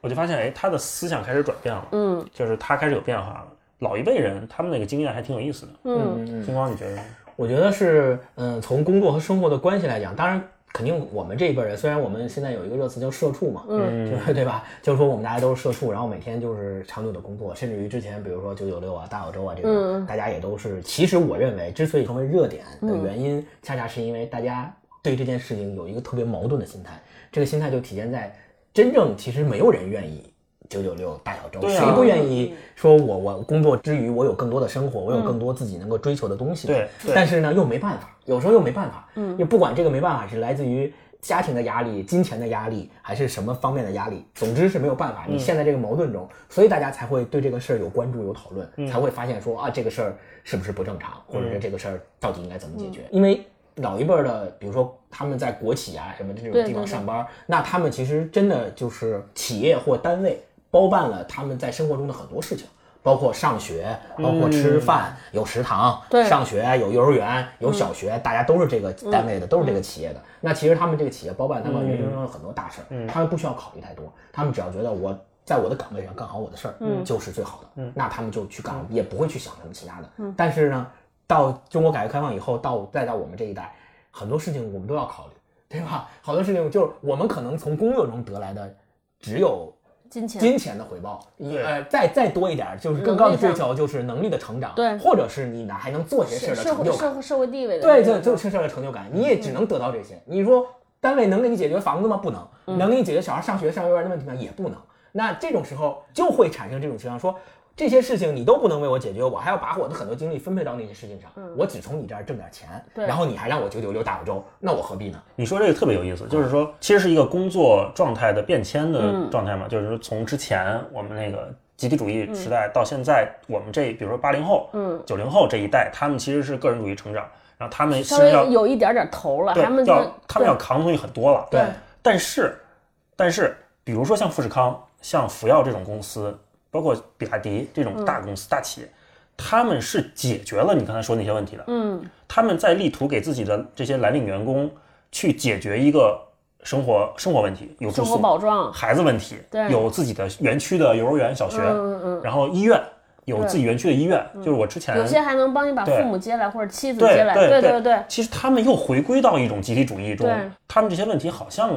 A: 我就发现，哎，他的思想开始转变了，
C: 嗯
A: 就是他开始有变化了。老一辈人他们那个经验还挺有意思的。
C: 嗯
B: 嗯
A: 星光，你觉得呢？
B: 我觉得是，嗯，从工作和生活的关系来讲，当然肯定我们这一辈人，虽然我们现在有一个热词叫社畜嘛，
C: 嗯
B: 就是对吧？就是说我们大家都是社畜，然后每天就是长久的工作，甚至于之前比如说九九六啊、大小周啊这种，
C: 嗯
B: 大家也都是。其实我认为，之所以成为热点的原因，恰恰是因为大家对这件事情有一个特别矛盾的心态，这个心态就体现在真正其实没有人愿意。九九六大小周，
A: 啊
B: 谁不愿意说我我工作之余我有更多的生活，我有更多自己能够追求的东西呢？
A: 对对
B: 但是呢又没办法，有时候又没办法，嗯，也不管这个没办法是来自于家庭的压力、金钱的压力，还是什么方面的压力，总之是没有办法，你陷在这个矛盾中，所以大家才会对这个事儿有关注、有讨论，才会发现说啊这个事儿是不是不正常，或者是这个事儿到底应该怎么解决？因为老一辈儿的，比如说他们在国企啊什么这种地方
C: 对对对
B: 上班，那他们其实真的就是企业或单位包办了他们在生活中的很多事情。包括上学，包括吃饭，有食堂，上学有幼儿园，有小学，大家都是这个单位的，都是这个企业的。那其实他们这个企业包办他们人生中的很多大事儿，他们不需要考虑太多，他们只要觉得我在我的岗位上干好我的事儿，就是最好的，那他们就去干，也不会去想什么其他的。但是呢，到中国改革开放以后，到再到我们这一代，很多事情我们都要考虑，对吧？好多事情就是我们可能从工作中得来的只有
C: 金钱
B: 金钱的回报，
A: 对
B: 呃，再再多一点儿就是更高的追求，就是能力的成长，
C: 对
B: 或者是你呢还能做些事儿的
C: 社会
B: 成就感，
C: 社会社会地位的
B: 对，
C: 这个
B: 就就社会的成就感，你也只能得到这些。你说单位能给你解决房子吗？不能，能给你解决小孩上学上幼儿园的问题吗？也不能。那这种时候就会产生这种情况，说这些事情你都不能为我解决，我还要把我的很多精力分配到那些事情上，我只从你这儿挣点钱，
C: 对
B: 然后你还让我九九六大五周，那我何必呢？
A: 你说这个特别有意思，就是说，其实是一个工作状态的变迁的状态嘛，就是说从之前我们那个集体主义时代到现在，我们这比如说八零后、
C: 嗯，
A: 九零后这一代，他们其实是个人主义成长，然后他们
C: 稍微
A: 是要
C: 有一点点头了，
A: 对
C: 他们
A: 要他们要扛的东西很多了，
B: 对。
A: 但是，但是，比如说像富士康、像福耀这种公司，包括比亚迪这种大公司、大企业，他们是解决了你刚才说那些问题的。
C: 嗯
A: 他们在力图给自己的这些蓝领员工去解决一个生活生活问题，有住
C: 生活
A: 宿、
C: 保障，
A: 孩子问题，
C: 对
A: 有自己的园区的幼儿园、小学，
C: 嗯嗯
A: 然后医院有自己园区的医院，就是我之前
C: 嗯，有些还能帮你把父母接来或者妻子接来，
A: 对对
C: 对对对，
A: 其实他们又回归到一种集体主义中，他们这些问题好像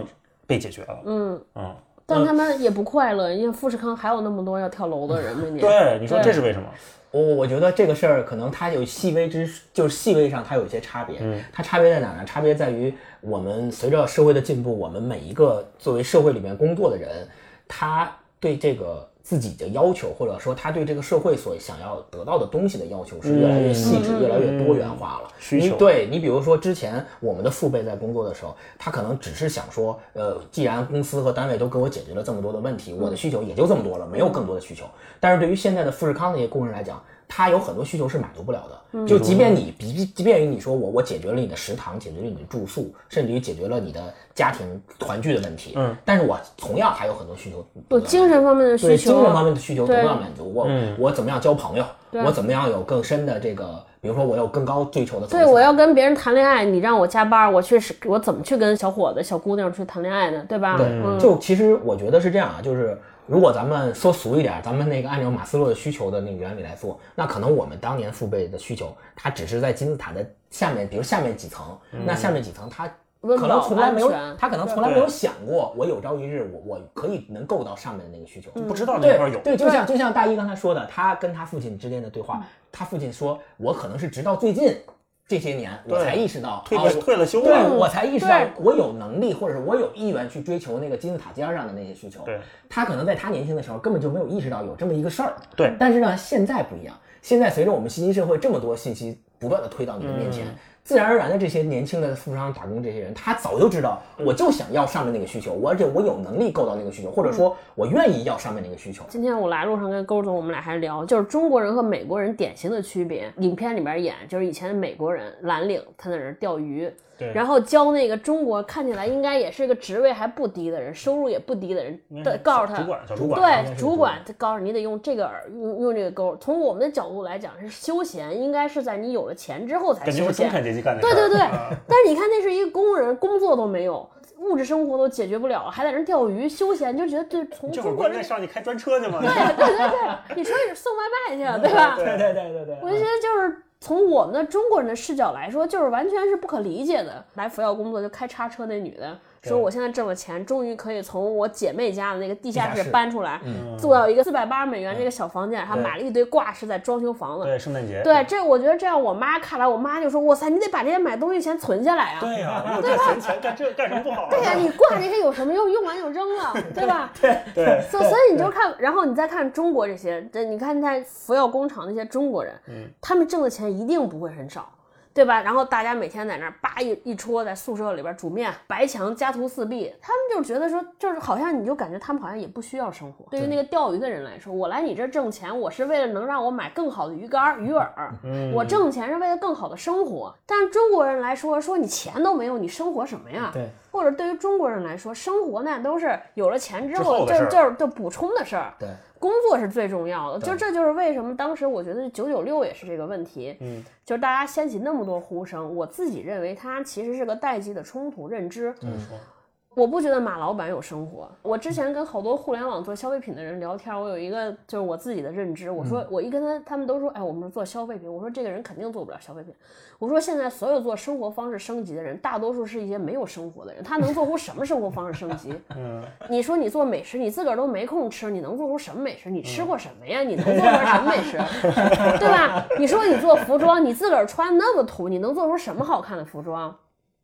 A: 被解决了。
C: 嗯。
A: 嗯，
C: 但他们也不快乐，因为富士康还有那么多要跳楼的人每年。
A: 对，你说这是为什么？
B: 我我觉得这个事儿可能它有细微之，就是细微上它有一些差别。
A: 嗯，
B: 它差别在哪儿呢？差别在于我们随着社会的进步，我们每一个作为社会里面工作的人，他对这个自己的要求，或者说他对这个社会所想要得到的东西的要求是越来越细致、
C: 嗯
B: 越来越多元化了。
A: 需求
B: 你对你比如说之前我们的父辈在工作的时候，他可能只是想说，呃，既然公司和单位都给我解决了这么多的问题，我的需求也就这么多了，没有更多的需求。但是对于现在的富士康那些工人来讲，他有很多需求是满足不了的。就即便你，即即便于你说我我解决了你的食堂，解决了你的住宿，甚至于解决了你的家庭团聚的问题，
A: 嗯，
B: 但是我同样还有很多需求不
C: 精神方面的需
B: 对
C: 求，
B: 精神方面的需求同样满足。我、
A: 嗯
B: 我怎么样交朋友？我怎么样有更深的这个，比如说我有更高追求的
C: 对，我要跟别人谈恋爱，你让我加班，我去是我怎么去跟小伙子、小姑娘去谈恋爱呢？对吧？
B: 对，
C: 嗯，
B: 就其实我觉得是这样啊，就是如果咱们说俗一点，咱们那个按照马斯洛的需求的那个原理来做，那可能我们当年父辈的需求，它只是在金字塔的下面，比如下面几层，那下面几层它。可能从来没有，他可能从来没有想过，我有朝一日我我可以能够到上面的那个需求。
A: 不知道那
B: 对
A: 块儿有。
B: 对，就像就像大一刚才说的，他跟他父亲之间的对话，他父亲说，我可能是直到最近这些年，我才意识到，
A: 退了
B: 啊我
A: 退了休
B: 对
A: 了，
B: 我才意识到我有能力，或者是我有意愿去追求那个金字塔尖上的那些需求。
A: 对，
B: 他可能在他年轻的时候根本就没有意识到有这么一个事儿。
A: 对
B: 但是呢，现在不一样，现在随着我们信息社会这么多信息不断的推到你的面前。
A: 嗯
B: 自然而然的，这些年轻的富商打工这些人，他早就知道，我就想要上面那个需求，我而且我有能力够到那个需求，或者说我愿意要上面那个需求。
C: 今天我来路上跟勾总我们俩还聊，就是中国人和美国人典型的区别。影片里边演就是以前的美国人蓝领，他在那儿钓鱼，
A: 对
C: 然后教那个中国看起来应该也是个职位还不低的人，收入也不低的人告诉他
A: 主管主管
C: 对主管他告诉你得用这个饵，用用这个钩。从我们的角度来讲是休闲，应该是在你有了钱之后才休闲。对对对
A: 啊，[LAUGHS]
C: 但是你看，那是一个工人，工作都没有，物质生活都解决不了了，还在那钓鱼休闲，就觉得这从中国人
A: 上去开专车去吗？
C: 对 [LAUGHS] 对对对，你出去送外卖去，[LAUGHS] 对吧？
B: 对对对对对，
C: 我就觉得就是从我们的中国人的视角来说，就是完全是不可理解的。来福耀工作就开叉车那女的说，我现在挣了钱，终于可以从我姐妹家的那个地下室搬出来，
A: 嗯
C: 住到一个四百八十美元这个小房间，还
A: 对
C: 买了一堆挂饰在装修房子。
A: 对，圣诞节。
C: 对，这我觉得这样，我妈看来，我妈就说：“哇塞，你得把这些买东西钱存下来啊！”
A: 对呀，[LAUGHS] 你有这闲钱干这干什么不好啊？
C: 对呀，你挂这些有什么用？用完就扔了，[LAUGHS] 对吧？
A: 对，
C: 所所以你就看，然后你再看中国这些，这你看在福耀工厂那些中国人，
A: 嗯
C: 他们挣的钱一定不会很少，对吧？然后大家每天在那儿叭一一戳，在宿舍里边煮面，白墙家徒四壁，他们就觉得说，就是好像你就感觉他们好像也不需要生活。对于那个钓鱼的人来说，我来你这儿挣钱，我是为了能让我买更好的鱼竿、鱼饵，
A: 嗯
C: 我挣钱是为了更好的生活。但是中国人来说，说你钱都没有，你生活什么呀？
B: 对，
C: 或者对于中国人来说，生活那都是有了钱之
A: 之
C: 后就就是就补充的事儿。
B: 对，
C: 工作是最重要的。就这就是为什么当时我觉得九九六也是这个问题。
A: 嗯，
C: 就是大家掀起那么多呼声，我自己认为它其实是个代际的冲突认知。
A: 怎么说？
C: 我不觉得马老板有生活。我之前跟好多互联网做消费品的人聊天，我有一个就是我自己的认知。我说我一跟他，他们都说，哎，我们是做消费品。我说这个人肯定做不了消费品。我说现在所有做生活方式升级的人，大多数是一些没有生活的人，他能做出什么生活方式升级？[LAUGHS]
A: 嗯，
C: 你说你做美食，你自个儿都没空吃，你能做出什么美食？你吃过什么呀？你能做出什么美食？[LAUGHS] 对吧？你说你做服装，你自个儿穿那么土，你能做出什么好看的服装？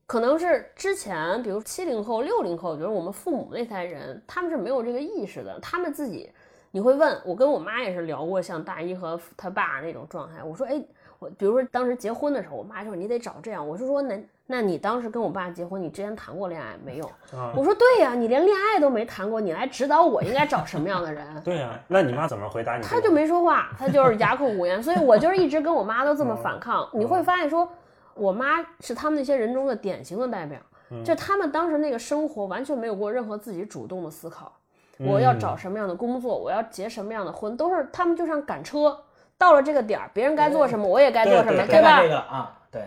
C: 可能是之前，比如七零后、六零后，就是我们父母那代人，他们是没有这个意识的。他们自己，你会问我，跟我妈也是聊过，像大一和他爸那种状态。我说，哎，我比如说当时结婚的时候，我妈就说你得找这样。我是说，那那你当时跟我爸结婚，你之前谈过恋爱没有？
A: 啊
C: 我说对呀，你连恋爱都没谈过，你来指导我应该找什么样的人？[LAUGHS]
A: 对呀，那你妈怎么回答你这个？
C: 他就没说话，她就是哑口无言。所以我就是一直跟我妈都这么反抗。你会发现说，我妈是他们那些人中的典型的代表，就他们当时那个生活完全没有过任何自己主动的思考。我要找什么样的工作，我要结什么样的婚，都是他们就像赶车，到了这个点儿，别人该做什么，我也该做什么，
A: 对
C: 吧
B: 这？个啊，对，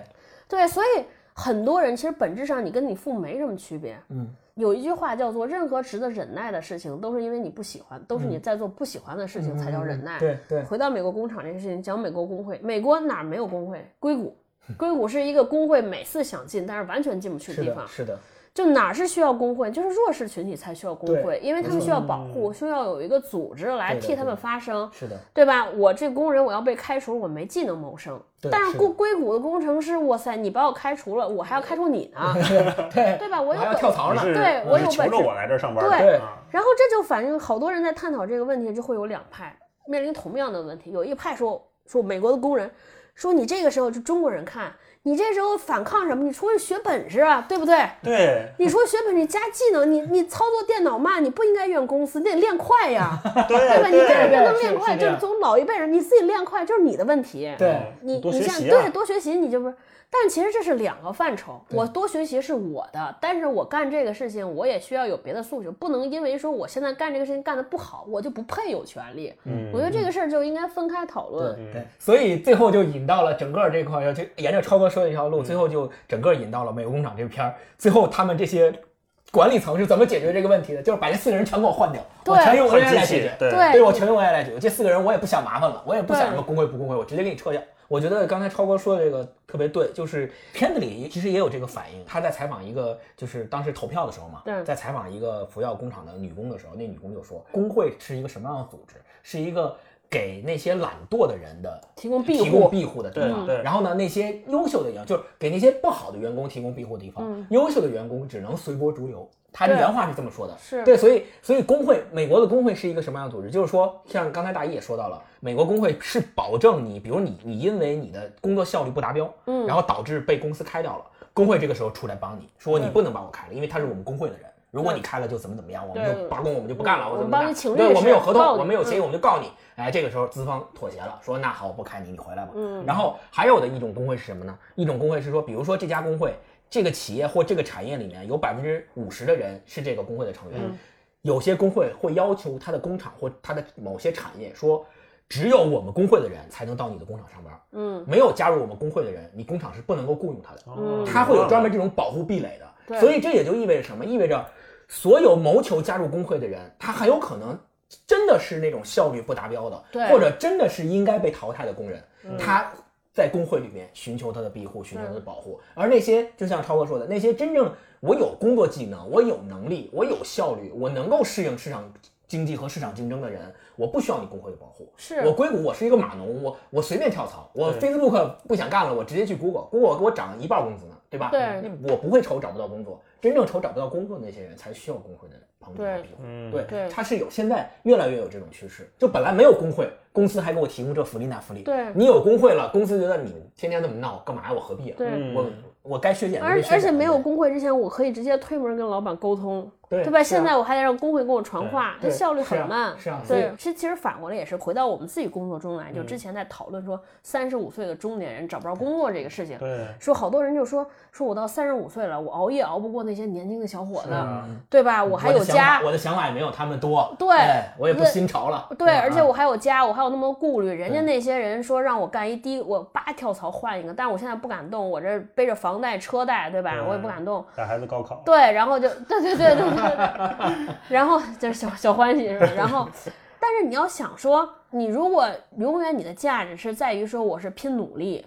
C: 对，所以很多人其实本质上你跟你父母没什么区别。
B: 嗯，
C: 有一句话叫做“任何值得忍耐的事情，都是因为你不喜欢，都是你在做不喜欢的事情才叫忍耐。
B: 对对，
C: 回到美国工厂这个事情，讲美国工会，美国哪儿没有工会？硅谷，硅谷是一个工会每次想进，但是完全进不去的，地方。
B: 是的，
C: 就哪儿是需要工会，就是弱势群体才需要工会，因为他们需要保护，需要有一个组织来替他们发声。
B: 是的，
C: 对吧？我这工人我要被开除，我没技能谋生。但是
B: 是
C: 硅硅谷的工程师，哇塞，你把我开除了，我还要开除你呢，[LAUGHS]
B: 对
C: 对吧？我
B: 我还要
C: 有本
B: 跳槽呢，
C: 对我有本事
A: 是求着我来这上班，
C: 对
A: 啊
C: 然后这就反映好多人在探讨这个问题，就会有两派面临同样的问题。有一派说说美国的工人说你这个时候就中国人看你这时候反抗什么？你出去学本事啊，对不对？
A: 对
C: 你说学本事加技能，你你操作电脑慢，你不应该怨公司，你得练快呀，[LAUGHS] 对吧？你这
A: 对
C: 不能练快，就是从老一辈人你自己练快就是你的问题。
B: 对
C: 你
A: 多
C: 你像对多学习，你就不是。但其实这是两个范畴，我多学习是我的，但是我干这个事情我也需要有别的诉求，不能因为说我现在干这个事情干得不好，我就不配有权利。
A: 嗯
C: 我觉得这个事儿就应该分开讨论。
B: 对，所以最后就引到了整个这块，就沿着超哥说的一条
C: 嗯
B: 路，最后就整个引到了《美国工厂》这个片儿。最后他们这些管理层是怎么解决这个问题的？就是把这四个人全给我换掉，我全用
A: 换
B: AI 来解决。，
A: 对
C: 对
B: 对我全用 AI 来解决。这四个人我也不想麻烦了，我也不想什么工会不工会，我直接给你撤掉。我觉得刚才超哥说的这个特别对，就是片子里其实也有这个反应。他在采访一个，就是当时投票的时候嘛，
C: 对
B: 在采访一个服药工厂的女工的时候，那女工就说，工会是一个什么样的组织？是一个给那些懒惰的人的
C: 提供庇
B: 提供
C: 护，
B: 庇护的地方。
A: 对对
B: 然后呢，那些优秀的员就是给那些不好的员工提供庇护的地方，优秀的员工只能随波逐流。他的原话是这么说的，
C: 是
B: 对，所以所以工会，美国的工会是一个什么样的组织？就是说，像刚才大一也说到了，美国工会是保证你，比如你你因为你的工作效率不达标，嗯，然后导致被公司开掉了，工会这个时候出来帮你说你不能把我开了，因为他是我们工会的人。如果你开了就怎么怎么样，我们就罢工，我们就不干了，
C: 嗯
B: 我怎么办对，我们有合同我们有协议，
C: 嗯
B: 我们就告你。哎，这个时候资方妥协了，说那好，我不开你，你回来吧。嗯。然后还有的一种工会是什么呢？一种工会是说，比如说这家工会，这个企业或这个产业里面有百分之五十的人是这个工会的成员，有些工会会要求他的工厂或他的某些产业说，只有我们工会的人才能到你的工厂上班。
C: 嗯，
B: 没有加入我们工会的人，你工厂是不能够雇佣他的。
A: 嗯
B: 他会有专门这种保护壁垒的。
C: 对
B: 所以这也就意味着什么？意味着所有谋求加入工会的人，他很有可能真的是那种效率不达标的，
C: 对。
B: 或者真的是应该被淘汰的工人，他。在工会里面寻求他的庇护，寻求他的保护，而那些就像超哥说的，那些真正我有工作技能，我有能力，我有效率，我能够适应市场经济和市场竞争的人，我不需要你工会的保护。
C: 是。
B: 我硅谷，我是一个码农，我我随便跳槽，我 Facebook 不想干了，我直接去 Google，Google 给我涨一半工资呢，对吧？
C: 对，
B: 我不会愁找不到工作，真正愁找不到工作的那些人才需要工会的帮助和
C: 对
B: 庇护。
A: 嗯
B: 对，
C: 对
B: 它是有，现在越来越有这种趋势。就本来没有工会，公司还给我提供这福利那福利。
C: 对
B: 你有工会了，公司觉得你天天这么闹，干嘛呀？我何必啊？
C: 对
A: 嗯
B: 我我该削减的
C: 而而且没有工会之前，我可以直接推门跟老板沟通，
B: 对
C: 对吧？
B: 啊
C: 现在我还得让工会给我传话，它效率很慢。
B: 是啊
C: 对，其实其实反过来也是回到我们自己工作中来，就
B: 嗯
C: 之前在讨论说三十五岁的中年人找不着工作这个事情，
A: 对，
C: 说好多人就说说我到三十五岁了，我熬夜熬不过那些年轻的小伙子，
A: 啊
C: 对吧？我还有家，
B: 我的想法也没有他们多。
C: 对
B: 哎我也不新潮了。
C: 对，
B: 嗯
C: 而且我还有家，我还有那么多顾虑。人家那些人说让我干一低，我叭跳槽换一个，但是我现在不敢动，我这背着房贷车贷，对吧？
A: 对
C: 我也不敢动。
A: 带孩子高考，
C: 对，然后就对对对对对对，[LAUGHS] 然后就是小小欢喜是吧？然后，但是你要想说，你如果永远你的价值是在于说我是拼努力，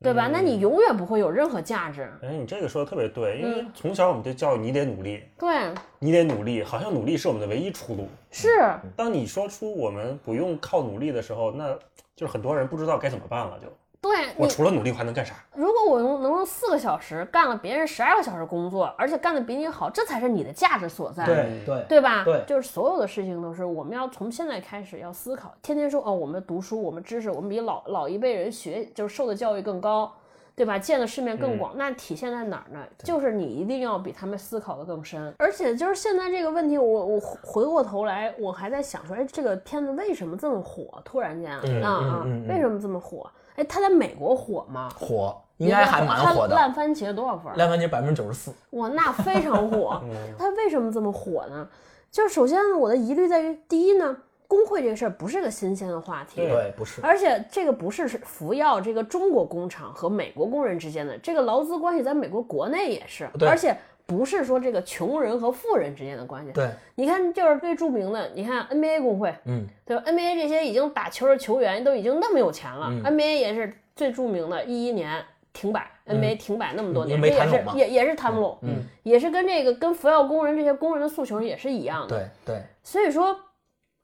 C: 对吧？那你永远不会有任何价值。
A: 哎，你这个说的特别对，因
C: 嗯
A: 为从小我们就教育你得努力，
C: 对，
A: 你得努力，好像努力是我们的唯一出路。
C: 是，
A: 当你说出我们不用靠努力的时候，那就是很多人不知道该怎么办了。就
C: 对你，
A: 我除了努力，还能干啥？
C: 如果我用能用四个小时干了别人十二个小时工作，而且干得比你好，这才是你的价值所在。
B: 对对
C: 对吧？
B: 对
C: 就是所有的事情都是我们要从现在开始要思考。天天说哦，我们读书，我们知识，我们比老老一辈人学，就是受的教育更高，对吧？见的世面更广。那体现在哪儿呢？就是你一定要比他们思考的更深。而且就是现在这个问题，我我回过头来，我还在想说，哎，这个片子为什么这么火？突然间啊
B: 嗯
C: 啊
B: 嗯嗯嗯
C: 为什么这么火？哎，它在美国火吗？
B: 火应该还蛮火
C: 它
B: 的。
C: 烂番茄多少分儿？
B: 烂番茄百分之九十四。
C: 哇，那非常火。[LAUGHS] 它为什么这么火呢？就是首先呢，我的疑虑在于，第一呢，工会这个事儿不是个新鲜的话题，
B: 对，不是。
C: 而且这个不是服药这个中国工厂和美国工人之间的这个劳资关系，在美国国内也是，而且不是说这个穷人和富人之间的关系。
B: 对，
C: 你看，就是最著名的，你看 NBA 工会，
B: 嗯，
C: 对吧？NBA 这些已经打球的球员都已经那么有钱了、
B: 嗯
C: n b a 也是最著名的，一一年停摆、n b a 停摆那么多年，也是也也是谈不拢，
B: 嗯，
C: 也是跟这个跟福耀工人这些工人的诉求也是一样的。
B: 对对
C: 所以说，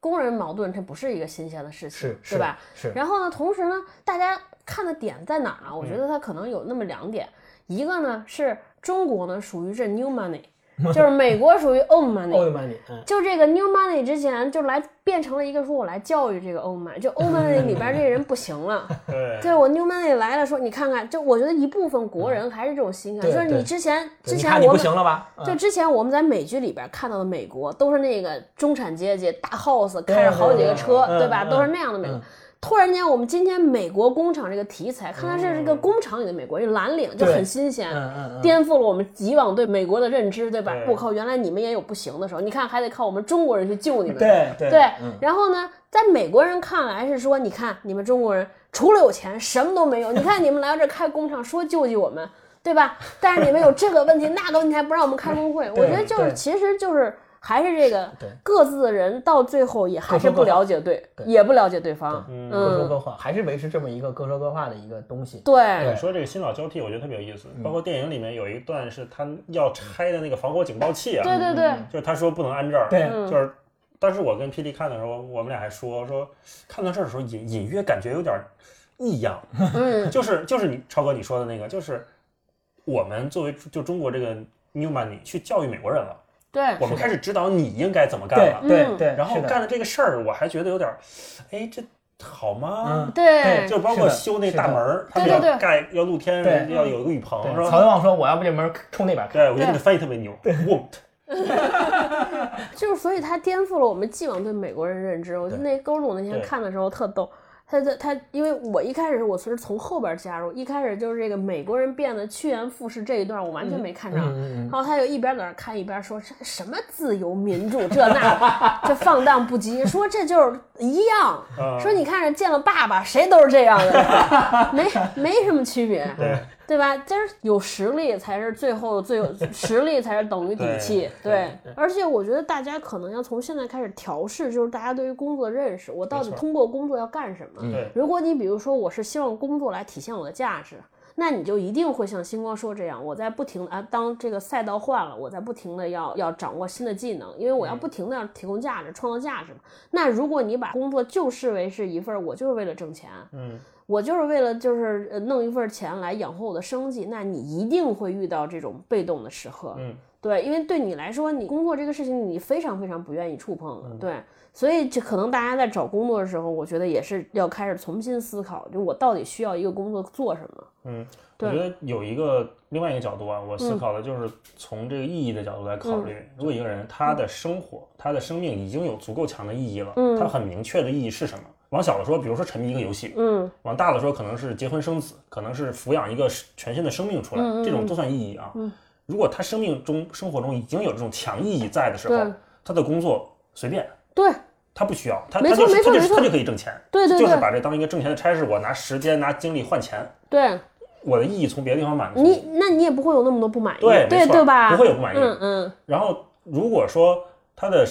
C: 工人矛盾这不是一个新鲜的事情，
B: 是
C: 对吧？？
B: 是。
C: 然后呢，同时呢，大家看的点在哪儿呢？我觉得它可能有那么两点，一个呢是中国呢属于这 new money，就是美国属于 old
B: 欧 [LAUGHS]
C: money。
B: 的 money，嗯，
C: 就这个 new money 之前就来变成了一个说我来教育这个 old money，就 old [LAUGHS] money 里边这人不行了，
A: 对
C: 对我 new money 来了说你看看，就我觉得一部分国人还是这种心态，
B: 对
C: 就是你之前之
B: 你看你不
C: 前我们
B: 行了吧？嗯
C: 就之前我们在美剧里边看到的美国，都是那个中产阶级大 house 开着好几个车，
B: 对对
C: 对吧？
B: 嗯
C: 都是那样的美国
B: 嗯。
C: 突然间，我们今天美国工厂这个题材，看它是这个工厂里的美国，这蓝领就很新鲜，颠覆了我们以往对美国的认知，对吧？我靠，原来你们也有不行的时候，你看还得靠我们中国人去救你们。
B: 对
C: 然后呢，在美国人看来是说，你看你们中国人除了有钱什么都没有，你看你们来到这儿开工厂，说救济我们，对吧？但是你们有这个问题那个问题还不让我们开工会，我觉得就是其实就是还是这个
B: 对。
C: 各自的人到最后也还是不了解对，
B: 对。
C: 也不了解对方，
A: 嗯
C: 嗯，
B: 各说各话，还是维持这么一个各说各话的一个东西。
C: 对。
A: 你说这个新老交替，我觉得特别有意思。
B: 嗯。
A: 包括电影里面有一段是他要拆的那个防火警报器啊，
C: 对对对，
A: 就是他说不能安这儿，
B: 对
C: 嗯。
A: 就是当时我跟 P D 看的时候，我们俩还说说看到这儿的时候隐隐约感觉有点异样，
C: 嗯，[LAUGHS]
A: 就是就是你超哥你说的那个，就是我们作为就中国这个 new money 去教育美国人了，
C: 对，
A: 我们开始指导你应该怎么干了，
C: 嗯
B: 对对，
A: 然后干了这个事儿，我还觉得有点儿，哎，这好吗？
B: 嗯？
C: 对，
A: 就包括修那大门儿，他们要
C: 对对。对
A: 盖要露天，要有一个雨棚，是吧？
B: 曹德旺说我要不这门冲那边开，
A: 对，我觉得
C: 对。
A: 这个翻译特别牛，won't，[LAUGHS]
C: 就是所以他颠覆了我们既往对美国人认知。我就那勾鲁那天看的时候特逗，他他他因为我一开始我是从后边加入，一开始就是这个美国人变得趋炎附势这一段我完全没看上，然后他就一边在那看一边说这什么自由民主这那，[LAUGHS] 这放荡不羁，说这就是一样，
A: 嗯
C: 说你看着见了爸爸谁都是这样的，[LAUGHS] 没没什么区别。
A: 对。
C: 对吧？就是有实力才是最后最有 [LAUGHS] 实力才是等于底气，
A: 对
C: 对。而且我觉得大家可能要从现在开始调试，就是大家对于工作的认识，我到底通过工作要干什么？
A: 对
C: 如果你比如说我是希望工作来体现我的价值，那你就一定会像星光说这样，我在不停的啊，当这个赛道换了，我在不停的要要掌握新的技能，因为我要不停的要提供价值、创造价值嘛。那如果你把工作就视为是一份我就是为了挣钱，
A: 嗯，
C: 我就是为了就是呃弄一份钱来养活我的生计，那你一定会遇到这种被动的时刻。
A: 嗯，
C: 对，因为对你来说，你工作这个事情你非常非常不愿意触碰。对，所以这可能大家在找工作的时候，我觉得也是要开始重新思考，就我到底需要一个工作做什么。
A: 嗯，我觉得有一个另外一个角度啊，我思考的就是从这个意义的角度来考虑。如果一个人他的生活、他的生命已经有足够强的意义了，
C: 嗯
A: 他很明确的意义是什么？往小了说，比如说沉迷一个游戏；
C: 嗯
A: 往大了说，可能是结婚生子，可能是抚养一个全新的生命出来，这种都算意义啊。如果他生命中、生活中已经有这种强意义在的时候，他的工作随便，
C: 对
A: 他不需要，他他就是他就是他就可以挣钱，
C: 对对对
A: 就是把这当一个挣钱的差事，我拿时间拿精力换钱，
C: 对，
A: 我的意义从别的地方满足。
C: 你那你也不会有那么多不满意，
A: 对没错
C: 对对吧？
A: 不会有不满意
C: 嗯嗯
A: 然后如果说他的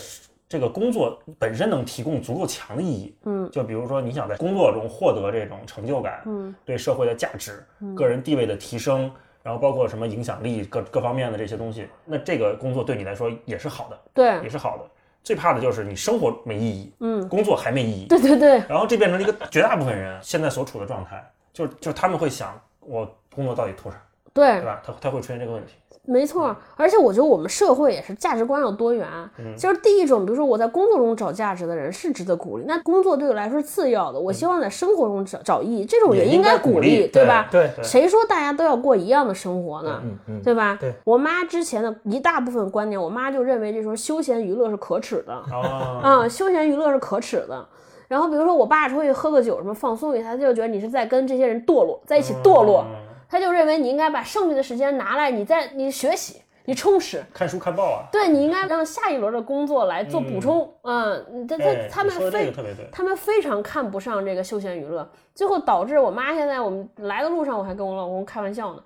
A: 这个工作本身能提供足够强的意义，
C: 嗯，
A: 就比如说你想在工作中获得这种成就感，
C: 嗯，
A: 对社会的价值、个人地位的提升，然后包括什么影响力各各方面的这些东西，那这个工作对你来说也是好的，
C: 对。
A: 也是好的。最怕的就是你生活没意义，
C: 嗯，
A: 工作还没意义，
C: 对对对。
A: 然后这变成了一个绝大部分人现在所处的状态，就是就是他们会想我工作到底图啥，
C: 对
A: 对，吧？他他会出现这个问题。
C: 没错，而且我觉得我们社会也是价值观要多元。
A: 嗯
C: 就是第一种，比如说我在工作中找价值的人是值得鼓励，那工作对我来说是次要的，我希望在生活中找找意义，这种
A: 也应该
C: 鼓
A: 鼓励
C: 对吧？
B: 对
A: 对
C: 谁说大家都要过一样的生活呢？
B: 嗯嗯，
C: 对吧？
B: 对
C: 我妈之前的一大部分观念，我妈就认为这时候休闲娱乐是可耻的，
A: 啊，
C: 嗯，休闲娱乐是可耻的。然后比如说我爸出去喝个酒什么放松一下，他就觉得你是在跟这些人堕落，在一起堕落，
A: 嗯
C: 他就认为你应该把剩余的时间拿来你在你学习，你充实。
A: 看书看报啊。
C: 对你应该让下一轮的工作来做补充，嗯，他他
A: 哎
C: 他们非他们非常看不上这个休闲娱乐，最后导致我妈现在我们来的路上，我还跟我老公开玩笑呢，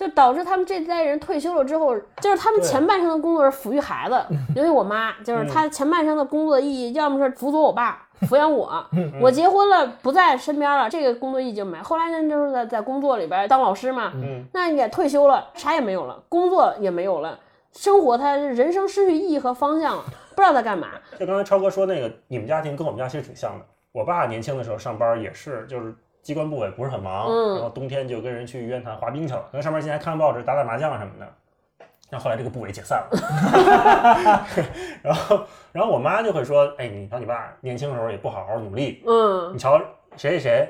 C: 就导致他们这代人退休了之后，就是他们前半生的工作是抚育孩子，[LAUGHS] 尤其我妈，就是她前半生的工作的意义，要么是辅佐我爸。抚养我，[LAUGHS] 我结婚了不在身边了，这个工作意义就没。后来呢，就是在在工作里边当老师嘛，
A: 嗯，
C: 那你也退休了，啥也没有了，工作也没有了，生活他人生失去意义和方向了，不知道在干嘛。
A: 就刚才超哥说那个，你们家庭跟我们家其实挺像的。我爸年轻的时候上班也是，就是机关部委不是很忙，
C: 嗯
A: 然后冬天就跟人去渊潭滑冰去了，可能上班前还看报纸、打打麻将什么的。然后后来这个部委解散了，[LAUGHS] 然后然后我妈就会说：“哎，你瞧你爸年轻时候也不好好努力，
C: 嗯
A: 你瞧谁谁谁，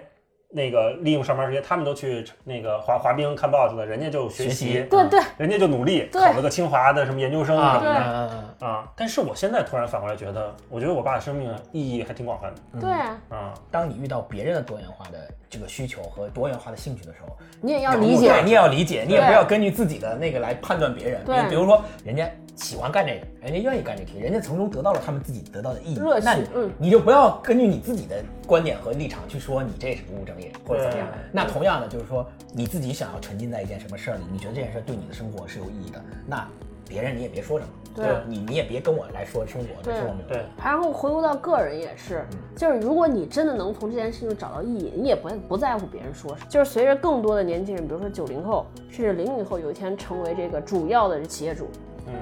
A: 那个利用上班时间，他们都去那个滑滑冰、看报去了，人家就学
B: 学
A: 习，
C: 对对，
A: 人家就努力，考了个清华的什么研究生什
B: 啊
A: 么的。
B: 嗯嗯
A: 啊，但是我现在突然反过来觉得，我觉得我爸的生命意义还挺广泛的
C: 对，
A: 啊。
B: 当你遇到别人的多元化的这个需求和多元化的兴趣的时候，
C: 你也要理解
B: 对，你也要理解，你也不要根据自己的那个来判断别人。比
C: 对
B: 如比如说，人家喜欢干这个，人家愿意干这个，人家从中得到了他们自己得到的意义那你就不要根据你自己的观点和立场去说你这是不务正业或者怎么样
A: 对。
B: 那同样的就是说，你自己想要沉浸在一件什么事儿里，你觉得这件事儿对你的生活是有意义的，那别人你也别说什么，
C: 对。
B: 吧你你也别跟我来说生活，这是我们
A: 对，
C: 然后回归到个人也是，就是如果你真的能从这件事情找到意义，你也不不在乎别人说什么。就是随着更多的年轻人，比如说九零后甚至零零后，有一天成为这个主要的企业主，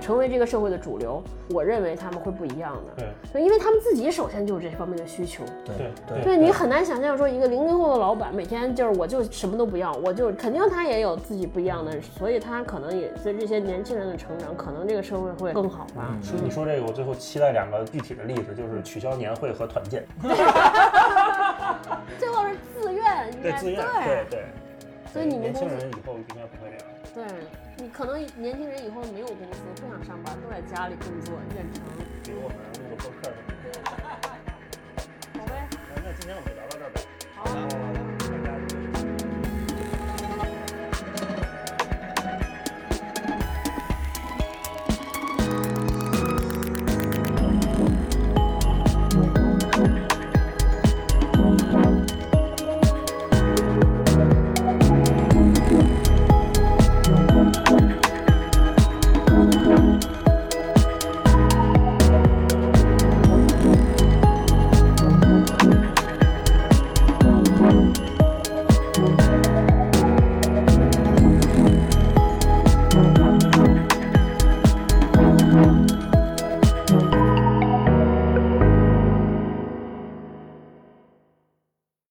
C: 成为这个社会的主流，我认为他们会不一样的。
A: 对
C: 对，因为他们自己首先就有这方面的需求。
B: 对
A: 对
C: 对你很难想象说一个零零后的老板每天就是我就什么都不要，我就肯定他也有自己不一样的，所以他可能也随着这些年轻人的成长，可能这个社会会更好吧。
A: 说你说这个，我最后期待两个具体的例子，就是取消年会和团建。[LAUGHS]
C: 最后是自愿，应该
A: 对自愿，对对。
C: 所以你们
A: 年轻
C: 公司
A: 人以后应该不会这样。
C: 对你可能年轻人以后没有公司，不想上班，都在家里工作远程。
A: 比如我们录个播客的。[LAUGHS]
C: 好呗，
A: 那那今天我们就聊到这儿呗。
C: 好。